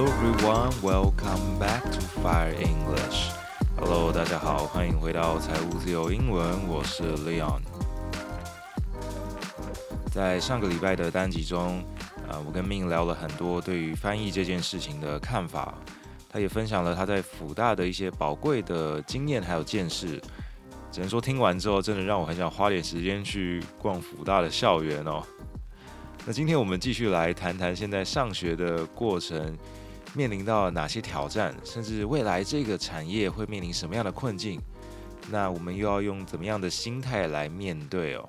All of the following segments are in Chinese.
Hello everyone, welcome back to Fire English. Hello，大家好，欢迎回到财务自由英文，我是 Leon。在上个礼拜的单集中，呃，我跟 Min 聊了很多对于翻译这件事情的看法，他也分享了他在辅大的一些宝贵的经验还有见识。只能说听完之后，真的让我很想花点时间去逛辅大的校园哦。那今天我们继续来谈谈现在上学的过程面临到哪些挑战，甚至未来这个产业会面临什么样的困境？那我们又要用怎么样的心态来面对哦？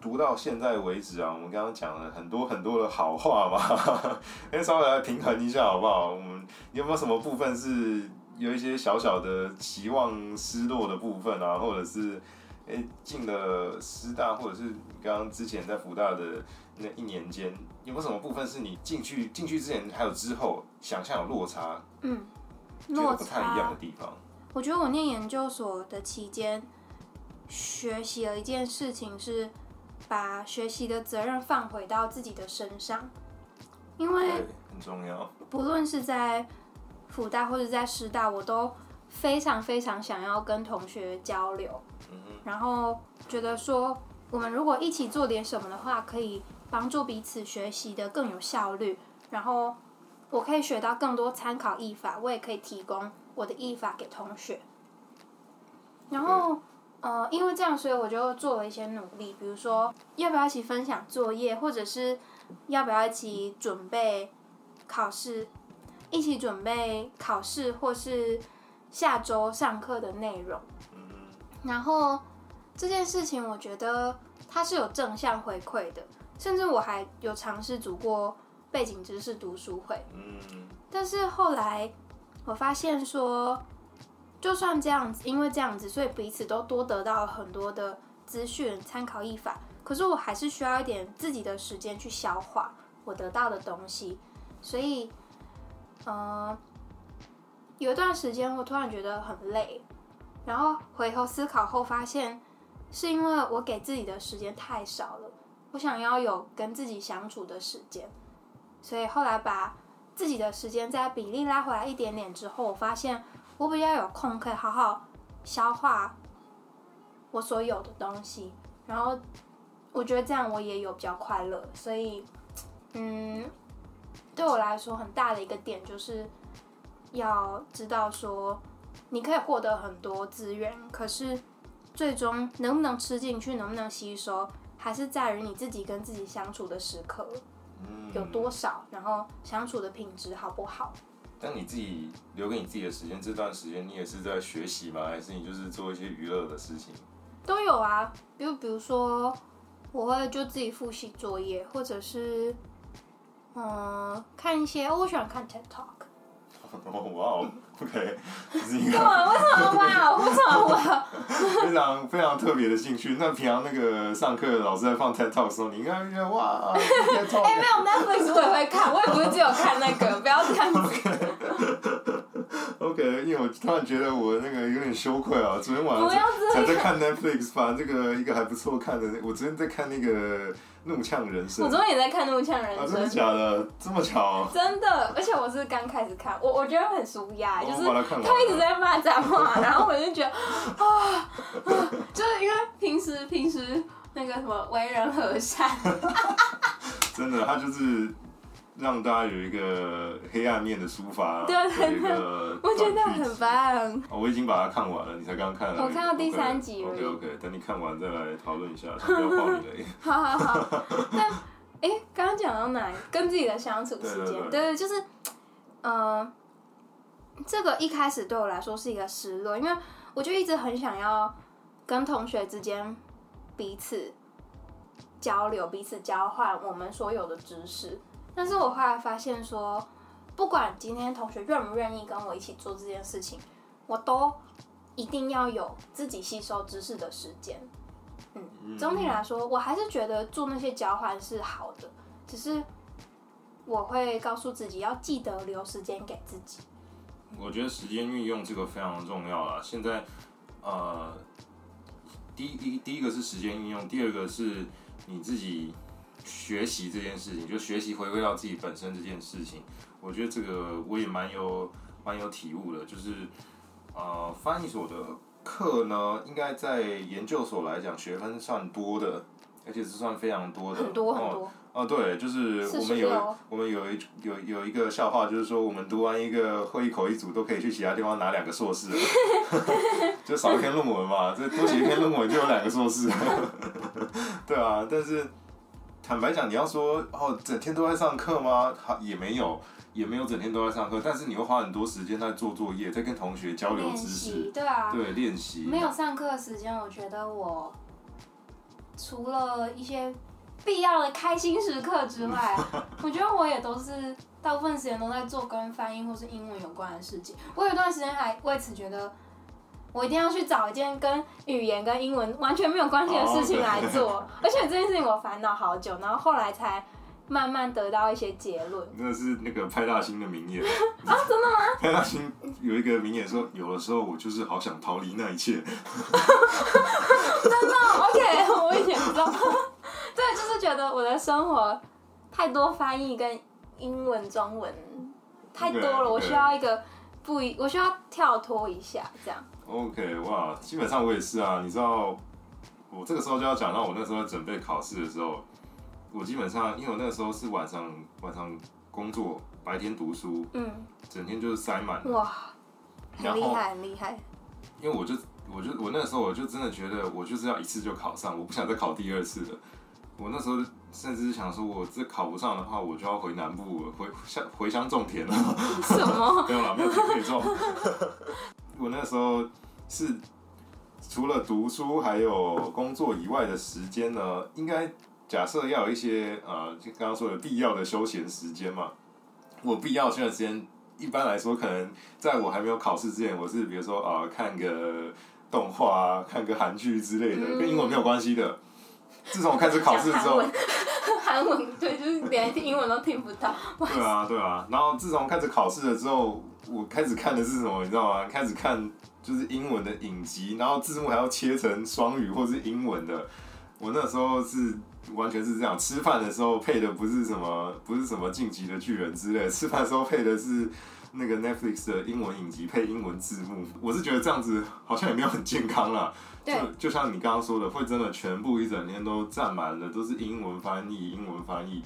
读到现在为止啊，我们刚刚讲了很多很多的好话嘛，先 稍微来平衡一下好不好？我们有没有什么部分是有一些小小的期望失落的部分啊，或者是？哎，进了师大，或者是你刚刚之前在福大的那一年间，有没有什么部分是你进去进去之前还有之后想象有落差？嗯，落差不太一样的地方。我觉得我念研究所的期间，学习了一件事情是把学习的责任放回到自己的身上，因为很重要。不论是在福大或者在师大，我都非常非常想要跟同学交流。然后觉得说，我们如果一起做点什么的话，可以帮助彼此学习的更有效率。然后我可以学到更多参考译法，我也可以提供我的译法给同学。然后，呃，因为这样，所以我就做了一些努力，比如说要不要一起分享作业，或者是要不要一起准备考试，一起准备考试，或是下周上课的内容。然后这件事情，我觉得它是有正向回馈的，甚至我还有尝试组过背景知识读书会。嗯，但是后来我发现说，就算这样子，因为这样子，所以彼此都多得到了很多的资讯、参考译法。可是我还是需要一点自己的时间去消化我得到的东西。所以，呃，有一段时间我突然觉得很累。然后回头思考后发现，是因为我给自己的时间太少了，我想要有跟自己相处的时间，所以后来把自己的时间在比例拉回来一点点之后，我发现我比较有空可以好好消化我所有的东西，然后我觉得这样我也有比较快乐，所以嗯，对我来说很大的一个点就是要知道说。你可以获得很多资源，可是最终能不能吃进去，能不能吸收，还是在于你自己跟自己相处的时刻有多少，然后相处的品质好不好？但你自己留给你自己的时间，这段时间你也是在学习吗？还是你就是做一些娱乐的事情？都有啊，比如比如说，我会就自己复习作业，或者是嗯看一些，我喜欢看 TED Talk。哇哦，OK，这是一个。干嘛？为什么哇？为什么哇？非常非常特别的兴趣。那平常那个上课老师在放 TED Talk 的时候，你应该觉得哇，TED Talk。哎，没有，Netflix 我也会看，我也不是只有看那个，不要这样子。OK，因为我突然觉得我那个有点羞愧啊，昨天晚上才在看 Netflix，把这个一个还不错看的，我昨天在看那个《怒呛人生》。我昨天也在看《怒呛人生》。真的假的？这么巧？真的，而且我是刚开始看，我我觉得很舒压，就是他一直在骂脏话，然后我就觉得啊，就是因为平时平时那个什么为人和善，真的，他就是。让大家有一个黑暗面的抒发，对对对，我觉得很棒。我已经把它看完了，你才刚刚看了。我看到第三集了。OK OK，等你看完再来讨论一下，不要爆雷。好好好。那哎，刚刚讲到哪？跟自己的相处时间，对，对，对，对，就是，呃，这个一开始对我来说是一个失落，因为我就一直很想要跟同学之间彼此交流、彼此交换我们所有的知识。但是我后来发现说，不管今天同学愿不愿意跟我一起做这件事情，我都一定要有自己吸收知识的时间。嗯，总体来说，我还是觉得做那些交换是好的，只是我会告诉自己要记得留时间给自己。我觉得时间运用这个非常重要啦。现在，呃，第一第一个是时间运用，第二个是你自己。学习这件事情，就学习回归到自己本身这件事情，我觉得这个我也蛮有蛮有体悟的，就是呃，翻译所的课呢，应该在研究所来讲学分算多的，而且是算非常多的，很多很多。哦，对，就是我们有我们有一有有一个笑话，就是说我们读完一个会议口一组都可以去其他地方拿两个硕士，就少一篇论文嘛，这多写一篇论文就有两个硕士，对啊，但是。坦白讲，你要说哦，整天都在上课吗？好，也没有，也没有整天都在上课。但是你会花很多时间在做作业，在跟同学交流知识，对啊，对，练习。没有上课的时间，我觉得我除了一些必要的开心时刻之外，我觉得我也都是大部分时间都在做跟翻译或是英文有关的事情。我有一段时间还为此觉得。我一定要去找一件跟语言跟英文完全没有关系的事情来做，oh, 而且这件事情我烦恼好久，然后后来才慢慢得到一些结论。那是那个派大星的名言 啊？真的吗？派大星有一个名言说：“有的时候我就是好想逃离那一切。”真的？OK，我以前不知道。对，就是觉得我的生活太多翻译跟英文、中文太多了.我需要一个不一，我需要跳脱一下，这样。OK，哇，基本上我也是啊。你知道，我这个时候就要讲到我那时候准备考试的时候，我基本上因为我那个时候是晚上晚上工作，白天读书，嗯，整天就是塞满。哇，很厉害，很厉害。因为我就我就我那个时候我就真的觉得我就是要一次就考上，我不想再考第二次了。我那时候甚至是想说，我这考不上的话，我就要回南部回乡回乡种田了。什么？没有了，没有田可以种。我那时候是除了读书还有工作以外的时间呢，应该假设要有一些呃，就刚刚说的必要的休闲时间嘛。我必要休闲时间，一般来说可能在我还没有考试之前，我是比如说啊、呃，看个动画啊，看个韩剧之类的，跟英文没有关系的。自从我开始考试之后，韩文对，就是连听英文都听不到。对啊，对啊。然后自从开始考试了之后。我开始看的是什么，你知道吗？开始看就是英文的影集，然后字幕还要切成双语或是英文的。我那时候是完全是这样，吃饭的时候配的不是什么，不是什么晋级的巨人之类，吃饭的时候配的是那个 Netflix 的英文影集，配英文字幕。我是觉得这样子好像也没有很健康啦。就就像你刚刚说的，会真的全部一整天都占满了，都是英文翻译，英文翻译。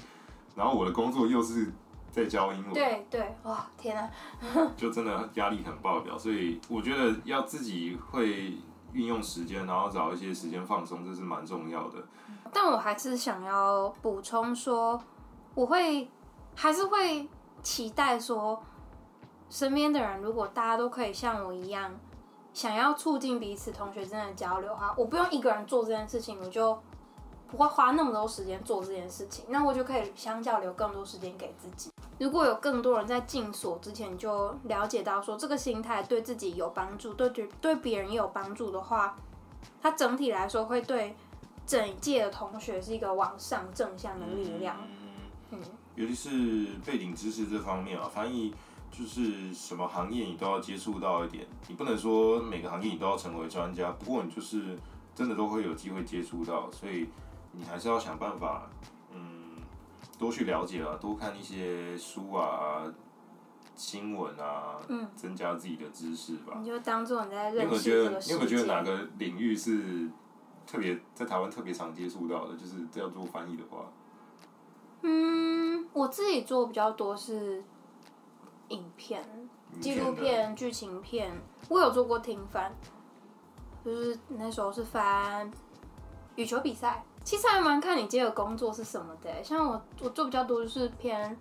然后我的工作又是。在教英文，对对，哇，天啊，就真的压力很爆表，所以我觉得要自己会运用时间，然后找一些时间放松，这是蛮重要的。但我还是想要补充说，我会还是会期待说，身边的人如果大家都可以像我一样，想要促进彼此同学之间的交流哈，我不用一个人做这件事情，我就。不会花那么多时间做这件事情，那我就可以相较留更多时间给自己。如果有更多人在进所之前就了解到说这个心态对自己有帮助，对对对别人也有帮助的话，它整体来说会对整一届的同学是一个往上正向的力量。嗯，尤其是背景知识这方面啊，翻译就是什么行业你都要接触到一点，你不能说每个行业你都要成为专家，不过你就是真的都会有机会接触到，所以。你还是要想办法，嗯，多去了解啊，多看一些书啊、新闻啊，嗯，增加自己的知识吧。你就当做你在认识这个世界。你有没有觉得？你有没有觉得哪个领域是特别在台湾特别常接触到的？就是这样做翻译的话。嗯，我自己做比较多是影片、纪录片、剧情片。我有做过听翻，就是那时候是翻羽球比赛。其实还蛮看你接的工作是什么的，像我我做比较多就是偏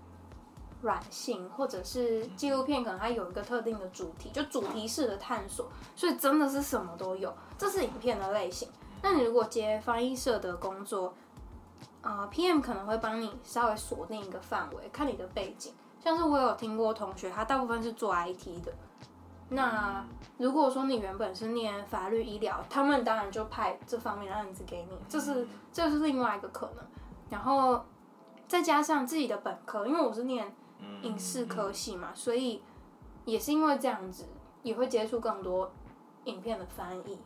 软性，或者是纪录片，可能它有一个特定的主题，就主题式的探索，所以真的是什么都有，这是影片的类型。那你如果接翻译社的工作，啊、，PM 可能会帮你稍微锁定一个范围，看你的背景。像是我有听过同学，他大部分是做 IT 的。那如果说你原本是念法律医疗，他们当然就派这方面的案子给你，这是这是另外一个可能。然后再加上自己的本科，因为我是念影视科系嘛，所以也是因为这样子，也会接触更多影片的翻译。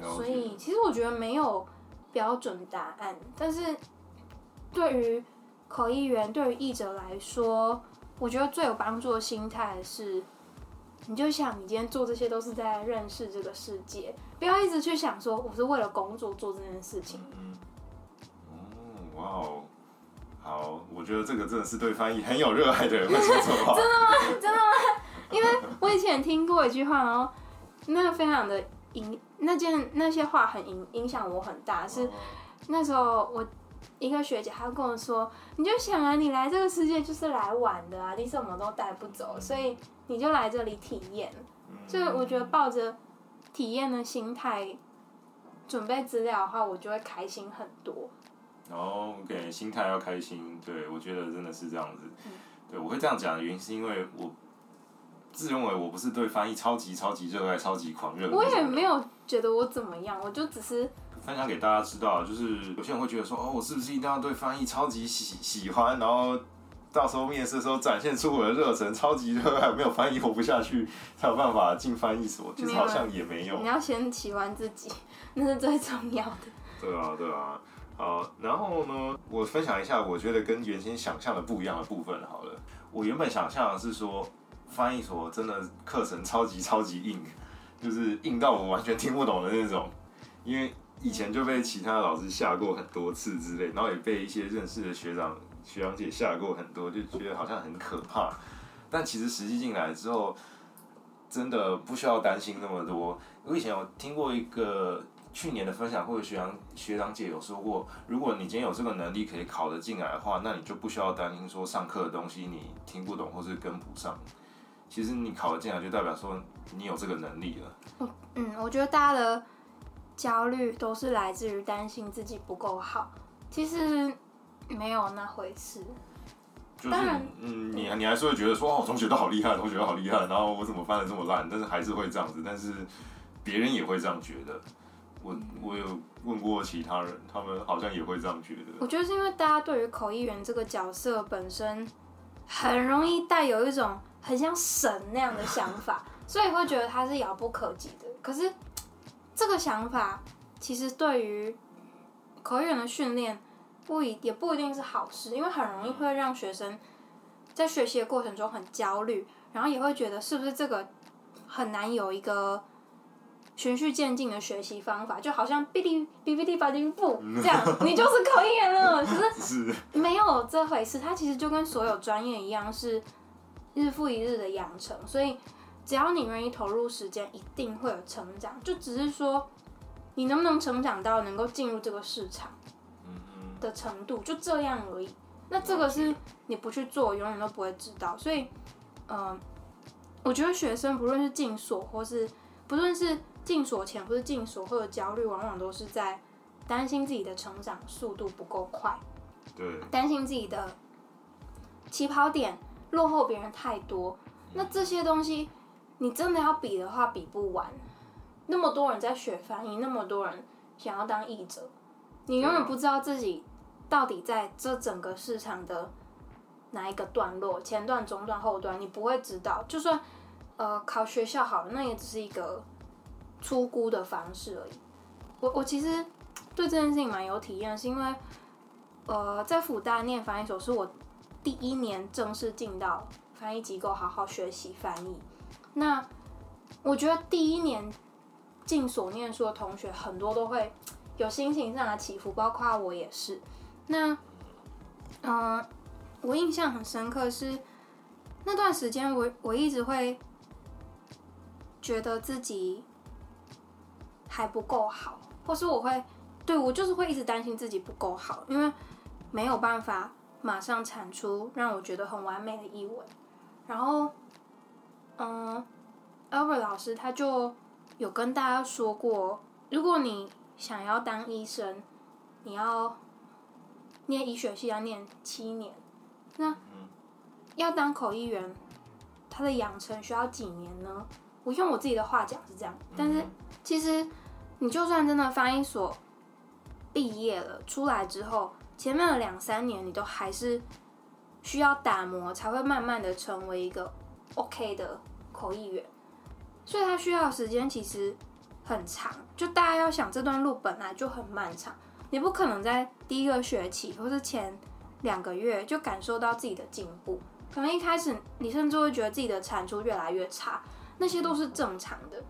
所以其实我觉得没有标准答案，但是对于口译员、对于译者来说，我觉得最有帮助的心态是，你就想你今天做这些都是在认识这个世界，不要一直去想说我是为了工作做这件事情。嗯，哦，哇哦，好，我觉得这个真的是对翻译很有热爱的人会说错话。真的吗？真的吗？因为我以前听过一句话，然后那个非常的影，那件那些话很影影响我很大，是那时候我。一个学姐，她跟我说：“你就想啊，你来这个世界就是来玩的啊，你什么都带不走，所以你就来这里体验。所以我觉得抱着体验的心态准备资料的话，我就会开心很多。然后给心态要开心，对，我觉得真的是这样子。对，我会这样讲的原因是因为我自认为我不是对翻译超级超级热爱、超级狂热。我也没有觉得我怎么样，我就只是。”分享给大家知道，就是有些人会觉得说，哦，我是不是一定要对翻译超级喜喜欢，然后到时候面试的时候展现出我的热忱，超级热爱，没有翻译活不下去，才有办法进翻译所。其实好像也没有。你要先喜欢自己，那是最重要的。对啊，对啊。好，然后呢，我分享一下，我觉得跟原先想象的不一样的部分好了。我原本想象的是说，翻译所真的课程超级超级硬，就是硬到我完全听不懂的那种，因为。以前就被其他老师吓过很多次之类，然后也被一些认识的学长学长姐吓过很多，就觉得好像很可怕。但其实实际进来之后，真的不需要担心那么多。我以前有听过一个去年的分享，或者学长学长姐有说过，如果你今天有这个能力可以考得进来的话，那你就不需要担心说上课的东西你听不懂或是跟不上。其实你考得进来，就代表说你有这个能力了。嗯，我觉得大家的。焦虑都是来自于担心自己不够好，其实没有那回事。就是、当然，嗯，你你还是会觉得说，哦，同学都好厉害，同学都好厉害，然后我怎么翻的这么烂？但是还是会这样子，但是别人也会这样觉得。我我有问过其他人，他们好像也会这样觉得。我觉得是因为大家对于口译员这个角色本身很容易带有一种很像神那样的想法，所以会觉得他是遥不可及的。可是。这个想法其实对于口语员的训练不一也不一定是好事，因为很容易会让学生在学习的过程中很焦虑，然后也会觉得是不是这个很难有一个循序渐进的学习方法，就好像哔哩哔哔哩吧哩不这样，你就是口译员了。可是 没有这回事，它其实就跟所有专业一样，是日复一日的养成，所以。只要你愿意投入时间，一定会有成长。就只是说，你能不能成长到能够进入这个市场的程度，就这样而已。那这个是你不去做，永远都不会知道。所以，嗯、呃，我觉得学生不论是进所，或是不论是进所前或是进所后的焦虑，往往都是在担心自己的成长速度不够快，对，担心自己的起跑点落后别人太多。那这些东西。你真的要比的话，比不完。那么多人在学翻译，那么多人想要当译者，你永远不知道自己到底在这整个市场的哪一个段落，前段、中段、后段，你不会知道。就算呃考学校好了，那也只是一个初估的方式而已。我我其实对这件事情蛮有体验，是因为呃在辅大念翻译所是我第一年正式进到翻译机构，好好学习翻译。那我觉得第一年进所念书的同学很多都会 有心情上的起伏，包括我也是。那嗯、我印象很深刻是那段时间，我我一直会觉得自己还不够好，或是我会对我就是会一直担心自己不够好，因为没有办法马上产出让我觉得很完美的译文，然后。嗯，Albert 老师他就有跟大家说过，如果你想要当医生，你要念医学系要念七年，那要当口译员，他的养成需要几年呢？我用我自己的话讲是这样，但是其实你就算真的翻译所毕业了，出来之后，前面的两三年你都还是需要打磨，才会慢慢的成为一个 OK 的。口译员，所以他需要时间其实很长。就大家要想，这段路本来就很漫长，你不可能在第一个学期或是前两个月就感受到自己的进步。可能一开始你甚至会觉得自己的产出越来越差，那些都是正常的。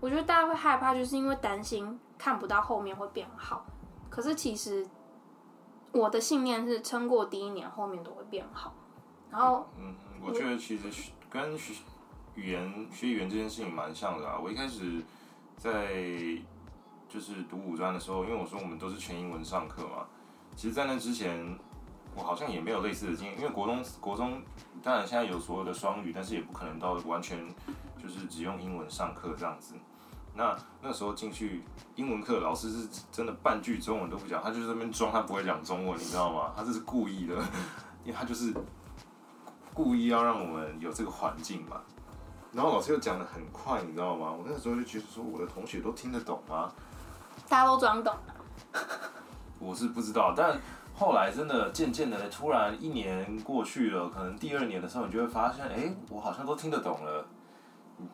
我觉得大家会害怕，就是因为担心看不到后面会变好。可是其实我的信念是，撑过第一年，后面都会变好。然后，嗯，我觉得其实跟学语言学语言这件事情蛮像的啊。我一开始在就是读五专的时候，因为我说我们都是全英文上课嘛。其实，在那之前，我好像也没有类似的经验，因为国中国中当然现在有所有的双语，但是也不可能到完全就是只用英文上课这样子。那那时候进去英文课，老师是真的半句中文都不讲，他就是在那边装他不会讲中文，你知道吗？他这是故意的，因为他就是故意要让我们有这个环境嘛。然后老师又讲的很快，你知道吗？我那个时候就觉得说，我的同学都听得懂吗？大家都装懂。我是不知道，但后来真的渐渐的，突然一年过去了，可能第二年的时候，你就会发现，哎，我好像都听得懂了。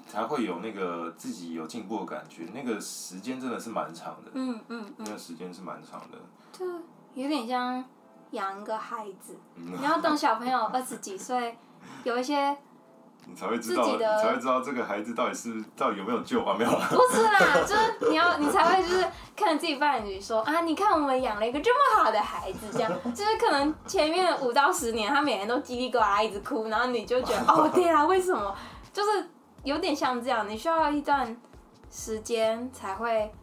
才会有那个自己有进步的感觉，那个时间真的是蛮长的。嗯嗯，嗯那个时间是蛮长的。就有点像养一个孩子，你要等小朋友二十几岁，有一些，你才会知道，你才会知道这个孩子到底是到底有没有救啊？没有啦。不是啦，就是你要你才会就是看自己伴侣说啊，你看我们养了一个这么好的孩子，这样 就是可能前面五到十年他每天都叽里呱啦一直哭，然后你就觉得 哦对啊，为什么？就是。有点像这样，你需要一段时间才会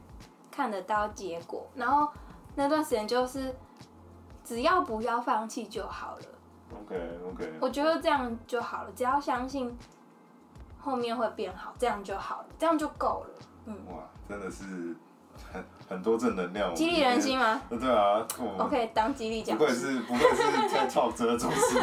看得到结果，然后那段时间就是只要不要放弃就好了。OK OK，我觉得这样就好了，只要相信后面会变好，这样就好了，这样就够了。嗯，哇，真的是很很多正能量，激励人心吗？对啊，OK，当激励讲师，不愧是 不愧是在创哲中心。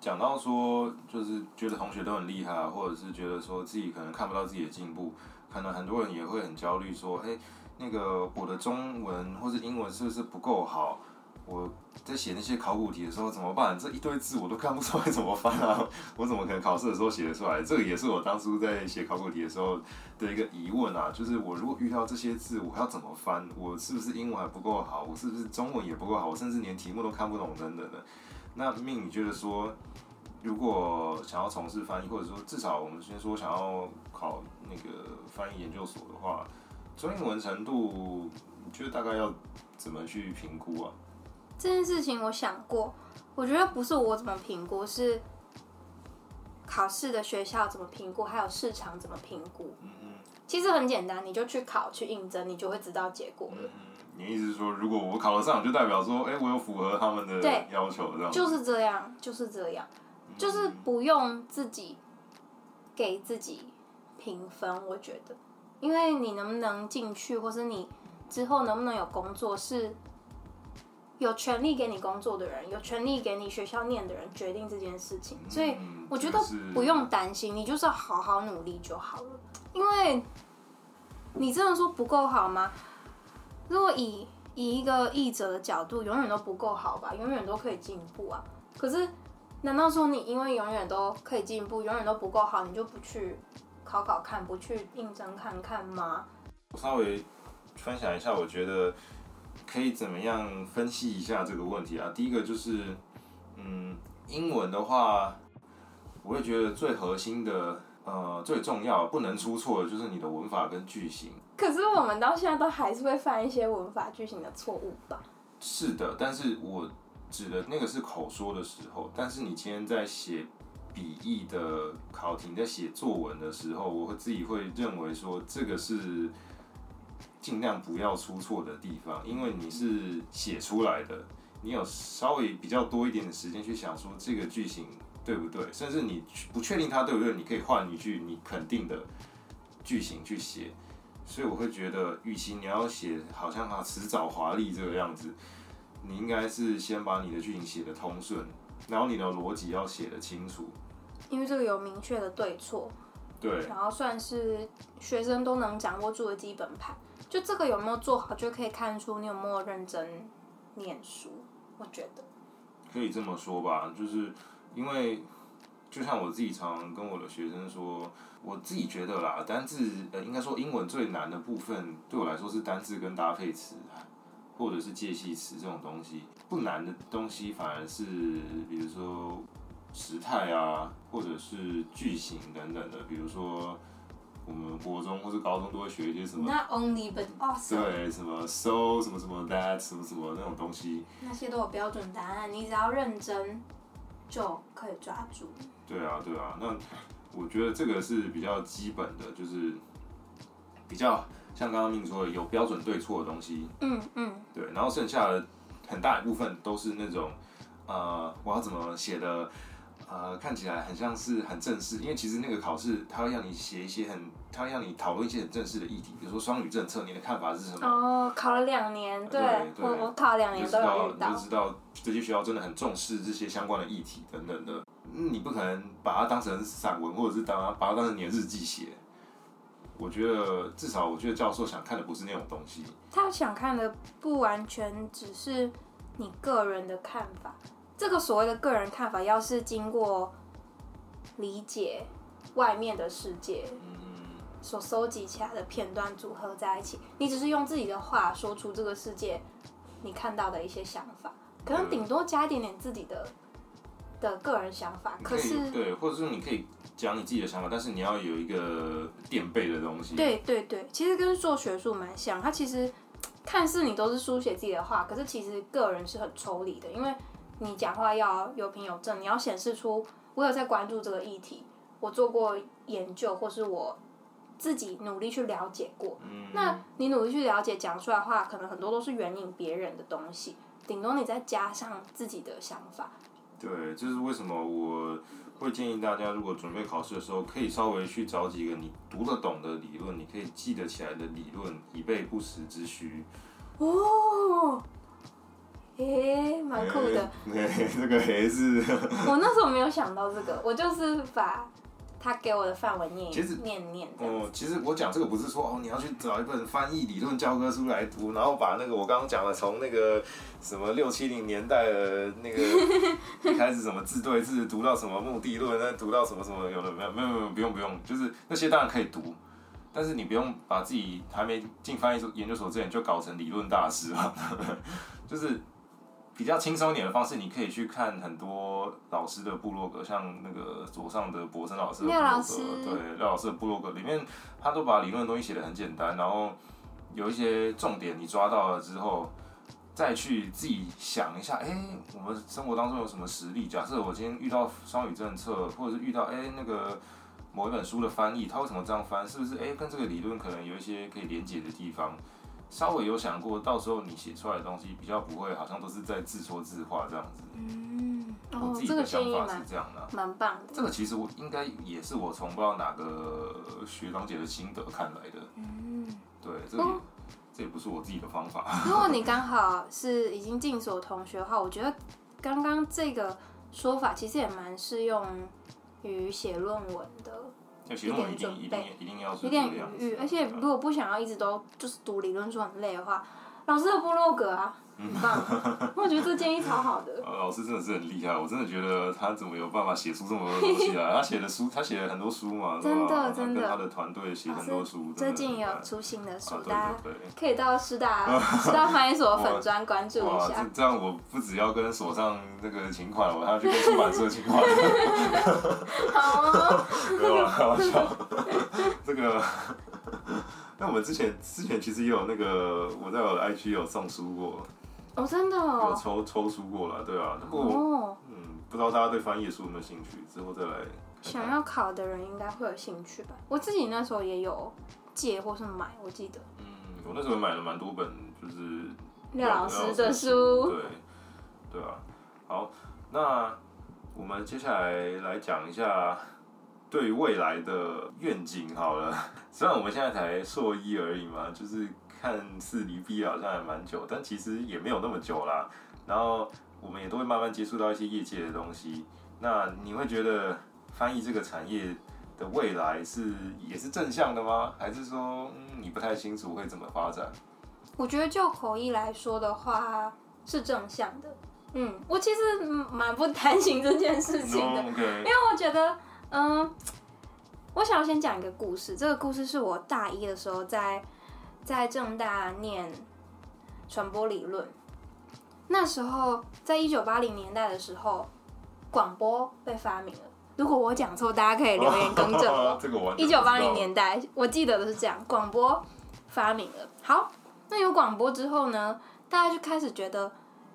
讲到说，就是觉得同学都很厉害，或者是觉得说自己可能看不到自己的进步，可能很多人也会很焦虑，说，哎，那个我的中文或者英文是不是不够好？我在写那些考古题的时候怎么办？这一堆字我都看不出来怎么翻啊？我怎么可能考试的时候写得出来？这个也是我当初在写考古题的时候的一个疑问啊，就是我如果遇到这些字，我要怎么翻？我是不是英文还不够好？我是不是中文也不够好？我甚至连题目都看不懂等等的。那命，你觉得说，如果想要从事翻译，或者说至少我们先说想要考那个翻译研究所的话，中英文程度，你觉得大概要怎么去评估啊？这件事情我想过，我觉得不是我怎么评估，是考试的学校怎么评估，还有市场怎么评估。嗯嗯。其实很简单，你就去考去应征，你就会知道结果了。嗯你意思是说，如果我考得上，就代表说，哎、欸，我有符合他们的要求，这样？就是这样，就是这样，就是不用自己给自己评分。我觉得，因为你能不能进去，或是你之后能不能有工作，是有权利给你工作的人，有权利给你学校念的人决定这件事情。所以我觉得不用担心，你就是好好努力就好了。因为你真的说不够好吗？如果以以一个译者的角度，永远都不够好吧？永远都可以进步啊！可是，难道说你因为永远都可以进步，永远都不够好，你就不去考考看，不去应征看看吗？我稍微分享一下，我觉得可以怎么样分析一下这个问题啊？第一个就是，嗯，英文的话，我会觉得最核心的。呃，最重要不能出错的就是你的文法跟句型。可是我们到现在都还是会犯一些文法句型的错误吧？是的，但是我指的那个是口说的时候，但是你今天在写笔译的考题，在写作文的时候，我会自己会认为说这个是尽量不要出错的地方，因为你是写出来的，你有稍微比较多一点的时间去想说这个句型。对不对？甚至你不确定它对不对，你可以换一句你肯定的句型去写。所以我会觉得，与其你要写好像它辞藻华丽这个样子，你应该是先把你的句型写得通顺，然后你的逻辑要写得清楚。因为这个有明确的对错，对，然后算是学生都能掌握住的基本盘。就这个有没有做好，就可以看出你有没有认真念书。我觉得可以这么说吧，就是。因为就像我自己常常跟我的学生说，我自己觉得啦，单字呃，应该说英文最难的部分对我来说是单字跟搭配词。或者是介系词这种东西，不难的东西反而是比如说时态啊，或者是句型等等的，比如说。我们国中或是高中都会学一些什么？Not only but also。对，什么 so 什么什么 that 什么什么那种东西。那些都有标准答案，你只要认真就可以抓住。对啊，对啊。那我觉得这个是比较基本的，就是比较像刚刚命说的有标准对错的东西。嗯嗯。对，然后剩下的很大一部分都是那种呃，我要怎么写的。呃，看起来很像是很正式，因为其实那个考试，它会让你写一些很，它会让你讨论一些很正式的议题，比如说双语政策，你的看法是什么？哦，考了两年，对，我我考了两年都有遇到，你就知道这些学校真的很重视这些相关的议题等等的。你不可能把它当成散文，或者是当把它当成你的日记写。我觉得至少，我觉得教授想看的不是那种东西，他想看的不完全只是你个人的看法。这个所谓的个人看法，要是经过理解外面的世界，所收集起来的片段组合在一起，你只是用自己的话说出这个世界你看到的一些想法，可能顶多加一点点自己的的个人想法。可是对，或者说你可以讲你自己的想法，但是你要有一个垫背的东西。对对对，其实跟做学术蛮像，它其实看似你都是书写自己的话，可是其实个人是很抽离的，因为。你讲话要有凭有证，你要显示出我有在关注这个议题，我做过研究，或是我自己努力去了解过。嗯，那你努力去了解，讲出来的话，可能很多都是援引别人的东西，顶多你再加上自己的想法。对，这是为什么我会建议大家，如果准备考试的时候，可以稍微去找几个你读得懂的理论，你可以记得起来的理论，以备不时之需。哦。诶，蛮酷的。欸、这个还是我那时候没有想到这个，我就是把他给我的范文念念念。哦，其实我讲这个不是说哦，你要去找一本翻译理论教科书来读，然后把那个我刚刚讲的从那个什么六七零年代的那个 一开始什么字对字读到什么目的论，再读到什么什么有的没有没有没有不用不用，就是那些当然可以读，但是你不用把自己还没进翻译研究所之前就搞成理论大师啊，就是。比较轻松一点的方式，你可以去看很多老师的部落格，像那个左上的博生老师的部落格，对，廖老师的部落格里面，他都把理论的东西写的很简单，然后有一些重点你抓到了之后，再去自己想一下，哎、欸，我们生活当中有什么实例？假设我今天遇到双语政策，或者是遇到哎、欸、那个某一本书的翻译，他为什么这样翻？是不是哎、欸、跟这个理论可能有一些可以连接的地方？稍微有想过，到时候你写出来的东西比较不会，好像都是在自说自话这样子。嗯，我自己的想法是这样的，蛮棒的。这个其实我应该也是我从不知道哪个学长姐的心得看来的。嗯，对，这个这也不是我自己的方法。如果你刚好是已经进所同学的话，我觉得刚刚这个说法其实也蛮适用于写论文的。一定一定一定要是有点余裕，而且如果不想要一直都就是读理论书很累的话，老师的部落格啊。很棒，我觉得这建议超好的。老师真的是很厉害，我真的觉得他怎么有办法写出这么多东西来？他写的书，他写了很多书嘛，真的真的。跟他的团队写很多书。最近有出新的书，大家可以到师大 师大翻译所粉专关注一下。这样我不只要跟所上那个请款，我还要去跟出版社请款。好啊，没有开玩笑。这个。那我们之前之前其实也有那个，我在我的 IG 有送书过。哦，真的哦，有抽抽书过了，对啊。不过哦，嗯，不知道大家对翻译的书有没有兴趣，之后再来看看。想要考的人应该会有兴趣吧？我自己那时候也有借或是买，我记得。嗯，我那时候买了蛮多本，就是廖老师的书。对，对啊。好，那我们接下来来讲一下对未来的愿景好了。虽然我们现在才硕一而已嘛，就是。看似离毕业好像还蛮久，但其实也没有那么久啦。然后我们也都会慢慢接触到一些业界的东西。那你会觉得翻译这个产业的未来是也是正向的吗？还是说，嗯，你不太清楚会怎么发展？我觉得就口译来说的话是正向的。嗯，我其实蛮不担心这件事情的，no. 因为我觉得，嗯，我想要先讲一个故事。这个故事是我大一的时候在。在正大念传播理论。那时候，在一九八零年代的时候，广播被发明了。如果我讲错，大家可以留言更正我。这个我一九八零年代，我记得的是这样，广播发明了。好，那有广播之后呢，大家就开始觉得，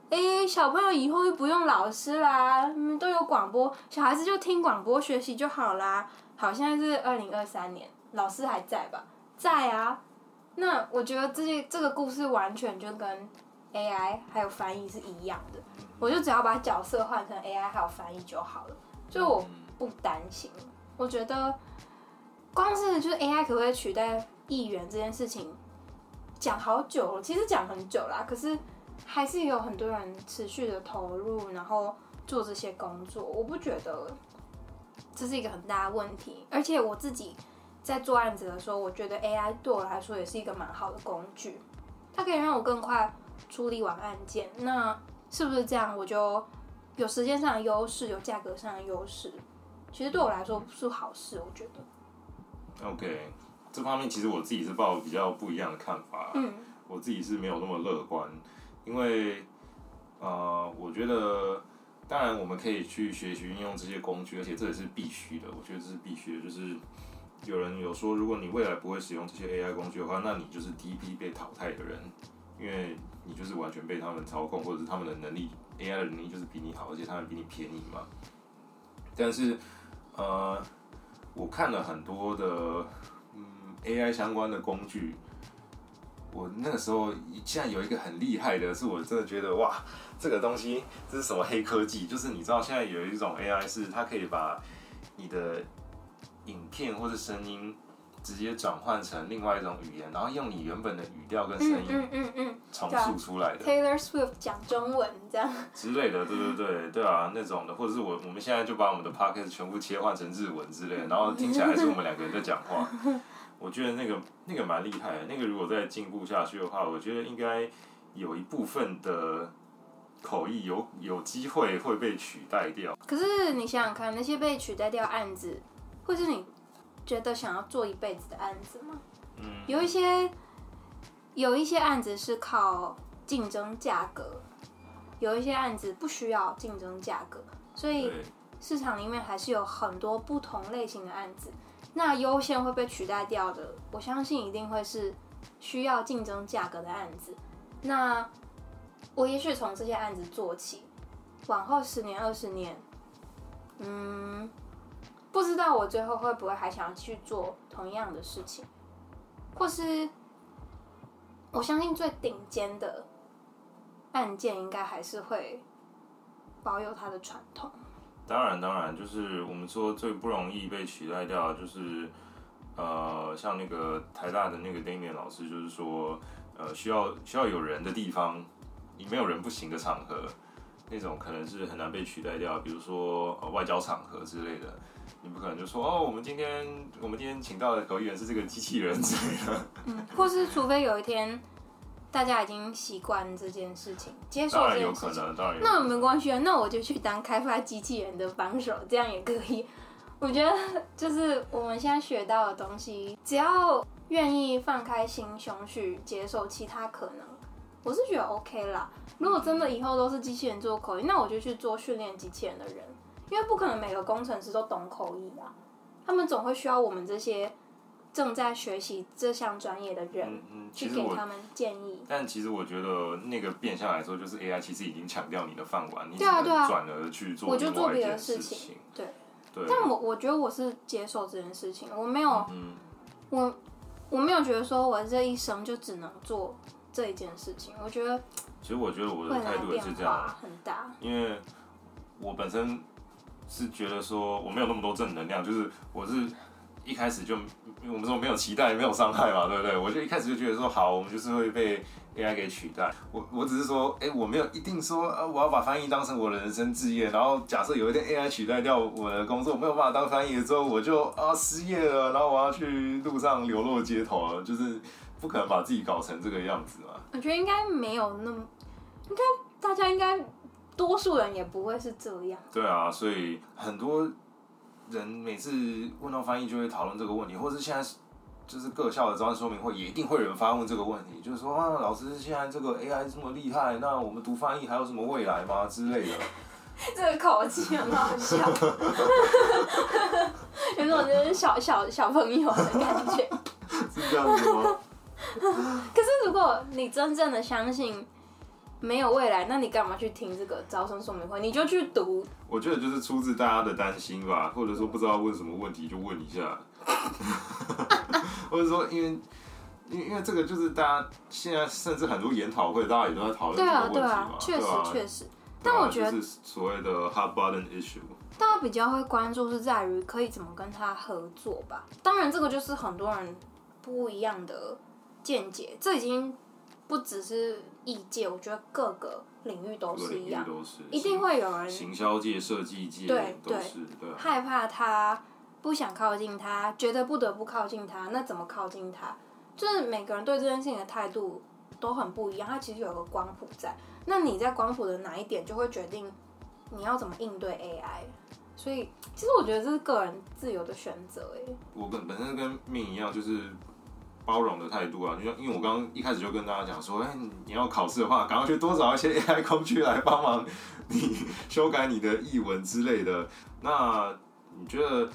哎、欸，小朋友以后又不用老师啦，嗯，都有广播，小孩子就听广播学习就好啦。好，现在是二零二三年，老师还在吧？在啊。那我觉得这些这个故事完全就跟 AI 还有翻译是一样的，我就只要把角色换成 AI 还有翻译就好了，就我不担心。我觉得光是就是 AI 可不可以取代议员这件事情，讲好久了，其实讲很久啦，可是还是有很多人持续的投入，然后做这些工作。我不觉得这是一个很大的问题，而且我自己在做案子的时候，我觉得 AI 对我来说也是一个蛮好的工具，它可以让我更快。处理完案件，那是不是这样？我就有时间上的优势，有价格上的优势。其实对我来说不是好事，我觉得。OK，这方面其实我自己是抱比较不一样的看法。嗯，我自己是没有那么乐观，因为呃，我觉得当然我们可以去学习运用这些工具，而且这也是必须的。我觉得这是必须的，就是有人有说，如果你未来不会使用这些 AI 工具的话，那你就是第一批被淘汰的人，因为。你就是完全被他们操控，或者是他们的能力，AI 的能力就是比你好，而且他们比你便宜嘛。但是，呃，我看了很多的嗯 AI 相关的工具，我那个时候现在有一个很厉害的，是我真的觉得哇，这个东西这是什么黑科技？就是你知道现在有一种 AI 是它可以把你的影片或者声音。直接转换成另外一种语言，然后用你原本的语调跟声音，嗯嗯嗯，重塑出来的。Taylor Swift 讲中文这样之类的，对对对对啊，那种的，或者是我我们现在就把我们的 podcast 全部切换成日文之类的，然后听起来还是我们两个人在讲话。我觉得那个那个蛮厉害的，那个如果再进步下去的话，我觉得应该有一部分的口译有有机会会被取代掉。可是你想想看，那些被取代掉案子，或是你。觉得想要做一辈子的案子吗？嗯，有一些有一些案子是靠竞争价格，有一些案子不需要竞争价格，所以市场里面还是有很多不同类型的案子。那优先会被取代掉的，我相信一定会是需要竞争价格的案子。那我也许从这些案子做起，往后十年、二十年，嗯。不知道我最后会不会还想要去做同样的事情，或是我相信最顶尖的案件应该还是会保有它的传统。当然，当然，就是我们说最不容易被取代掉，就是呃，像那个台大的那个 Damian 老师，就是说呃，需要需要有人的地方，你没有人不行的场合，那种可能是很难被取代掉，比如说呃外交场合之类的。你不可能就说哦，我们今天我们今天请到的口译员是这个机器人之类的。嗯，或是除非有一天大家已经习惯这件事情，接受这件事情，当然有可能，当然有。那没关系啊，那我就去当开发机器人的帮手，这样也可以。我觉得就是我们现在学到的东西，只要愿意放开心胸去接受其他可能，我是觉得 OK 啦。如果真的以后都是机器人做口译，那我就去做训练机器人的人。因为不可能每个工程师都懂口译啊，他们总会需要我们这些正在学习这项专业的人去给他们建议。但其实我觉得那个变相来说，就是 AI 其实已经抢掉你的饭碗，你只能转而去做另外一件事情。对，对。但我我觉得我是接受这件事情，我没有，我我没有觉得说我这一生就只能做这一件事情。我觉得，其实我觉得我的态度也是这样，很大，因为我本身。是觉得说我没有那么多正能量，就是我是一开始就我们说没有期待，没有伤害嘛，对不对？我就一开始就觉得说好，我们就是会被 AI 给取代。我我只是说，哎，我没有一定说啊，我要把翻译当成我的人生志业。然后假设有一天 AI 取代掉我的工作，我没有办法当翻译的时候，我就啊失业了，然后我要去路上流落街头了，就是不可能把自己搞成这个样子嘛。我觉得应该没有那么，应该大家应该。多数人也不会是这样。对啊，所以很多人每次问到翻译就会讨论这个问题，或是现在就是各校的招生说明会，也一定会有人发问这个问题，就是说啊，老师现在这个 AI 这么厉害，那我们读翻译还有什么未来吗之类的？这个口气很好笑，有种就是小小小朋友的感觉，是这样子吗？可是如果你真正的相信没有未来，那你干嘛去听这个招生说明会？你就去读。我觉得就是出自大家的担心吧，或者说不知道问什么问题就问一下，或者说因为因为因为这个就是大家现在甚至很多研讨会，大家也都在讨论这个问题嘛，确实确实。但我觉得是所谓的 hot button issue，大家比较会关注是在于可以怎么跟他合作吧。当然，这个就是很多人不一样的见解，这已经不只是业界，我觉得各个领域都是一样，一定会有人行销界、设计界对对，害怕他，不想靠近他，觉得不得不靠近他，那怎么靠近他？就是每个人对这件事情的态度都很不一样，它其实有个光谱在。那你在光谱的哪一点，就会决定你要怎么应对 AI。所以，其实我觉得这是个人自由的选择。哎，我本本身跟命一样，就是包容的态度啊。因为因为我刚刚一开始就跟大家讲说，哎，你要考试的话，赶快去多找一些 AI 工具来帮忙你修改你的译文之类的。那你觉得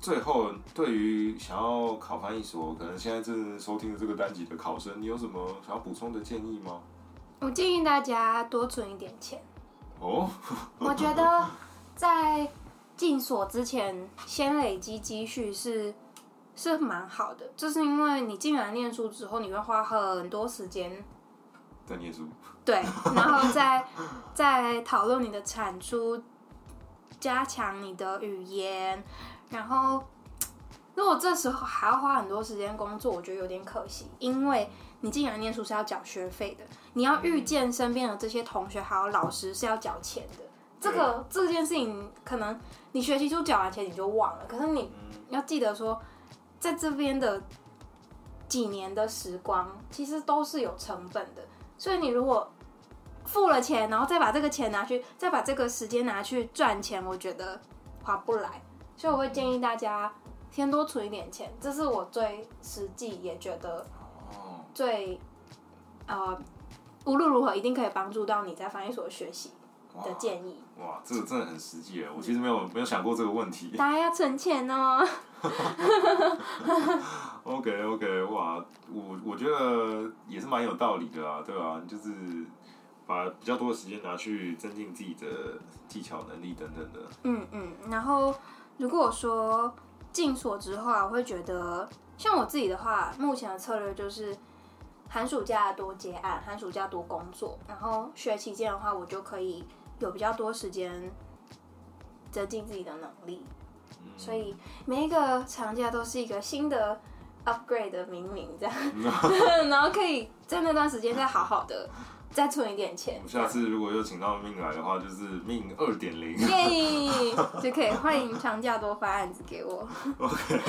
最后对于想要考翻译所，可能现在正收听的这个单集的考生，你有什么想要补充的建议吗？我建议大家多存一点钱。哦，我觉得在进所之前先累积积蓄是是蛮好的，就是因为你进来念书之后，你会花很多时间在念书。对，然后再再讨论你的产出，加强你的语言，然后如果这时候还要花很多时间工作，我觉得有点可惜，因为你进来念书是要缴学费的。你要遇见身边的这些同学还有老师是要缴钱的，这个这件事情可能你学期初缴完钱你就忘了，可是你要记得说，在这边的几年的时光其实都是有成本的，所以你如果付了钱，然后再把这个钱拿去，再把这个时间拿去赚钱，我觉得划不来，所以我会建议大家先多存一点钱，这是我最实际也觉得最呃。无论如何，一定可以帮助到你在翻译所学习的建议。哇，这个真的很实际耶！我其实没有没有想过这个问题。大家要存钱哦。OK OK，哇，我我觉得也是蛮有道理的啊，对吧？就是把比较多的时间拿去增进自己的技巧能力等等的。嗯嗯，然后如果说进所之后啊，我会觉得像我自己的话，目前的策略就是。寒暑假多接案，寒暑假多工作，然后学期间的话，我就可以有比较多时间增进自己的能力。嗯、所以每一个长假都是一个新的 upgrade 的明明这样，嗯、然后可以在那段时间再好好的再存一点钱。下次如果又请到命来的话，就是命二点零，耶，就可以欢迎长假多发案子给我。OK，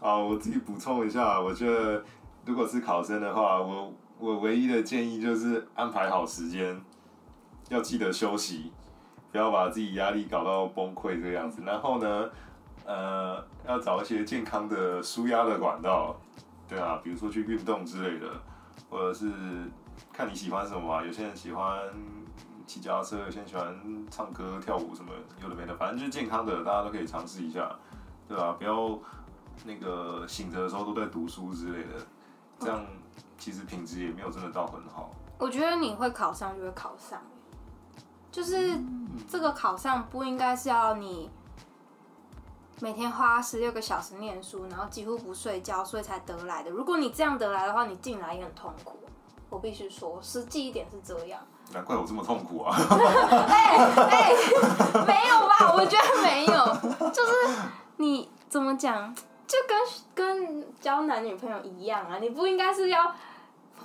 好，我自己补充一下，我觉得。如果是考生的话，我我唯一的建议就是安排好时间，要记得休息，不要把自己压力搞到崩溃这个样子。然后呢，呃，要找一些健康的舒压的管道，对啊，比如说去运动之类的，或者是看你喜欢什么啊。有些人喜欢骑脚踏车，有些人喜欢唱歌跳舞什么，有的没的，反正就是健康的，大家都可以尝试一下，对啊，不要那个醒着的时候都在读书之类的。这样其实品质也没有真的到很好。我觉得你会考上就会考上，就是这个考上不应该是要你每天花十六个小时念书，然后几乎不睡觉，所以才得来的。如果你这样得来的话，你进来也很痛苦。我必须说，实际一点是这样。难怪我这么痛苦啊！哎哎，没有吧？我觉得没有，就是你怎么讲？就跟跟交男女朋友一样啊，你不应该是要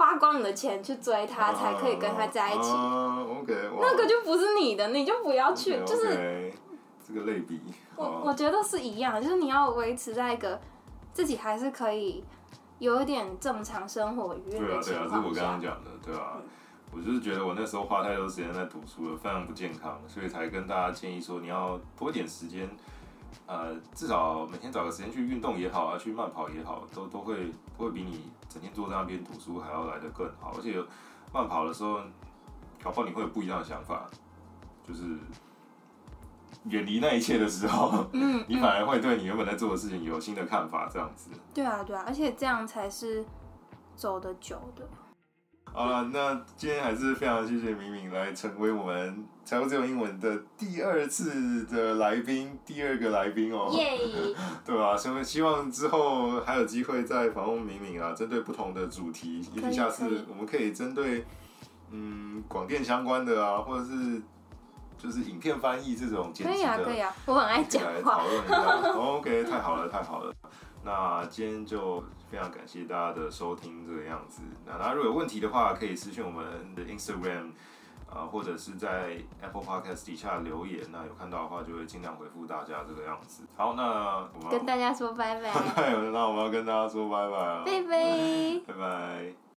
花光你的钱去追他，才可以跟他在一起。Uh, uh, 那个就不是你的，你就不要去。就是这个类比，我我觉得是一样，就是你要维持在一个自己还是可以有一点正常生活愉悦的情况。对啊，对啊，是我刚刚讲的，对啊？嗯，我就是觉得我那时候花太多时间在读书了，非常不健康，所以才跟大家建议说，你要多一点时间。呃，至少每天找个时间去运动也好啊，去慢跑也好，都都会都会比你整天坐在那边读书还要来得更好。而且慢跑的时候，搞不好你会有不一样的想法，就是远离那一切的时候，嗯，你反而会对你原本在做的事情有新的看法，这样子。对啊，对啊，而且这样才是走得久的。好了，那今天还是非常谢谢敏敏来成为我们财务自由英文的第二次的来宾，第二个来宾哦。耶 对吧？希望希望之后还有机会再访问敏敏啊，针对不同的主题，也许下次我们可以针对嗯广电相关的啊，或者是就是影片翻译这种可以啊，可以啊，我很爱讲话。讨论一下。OK，太好了，太好了。那今天就非常感谢大家的收听，这个样子。那大家如果有问题的话，可以私信我们的 Instagram，呃，或者是在 Apple Podcast 底下留言。那有看到的话，就会尽量回复大家这个样子。好，那我们跟大家说拜拜。对，那我们要跟大家说拜拜了。拜拜拜拜。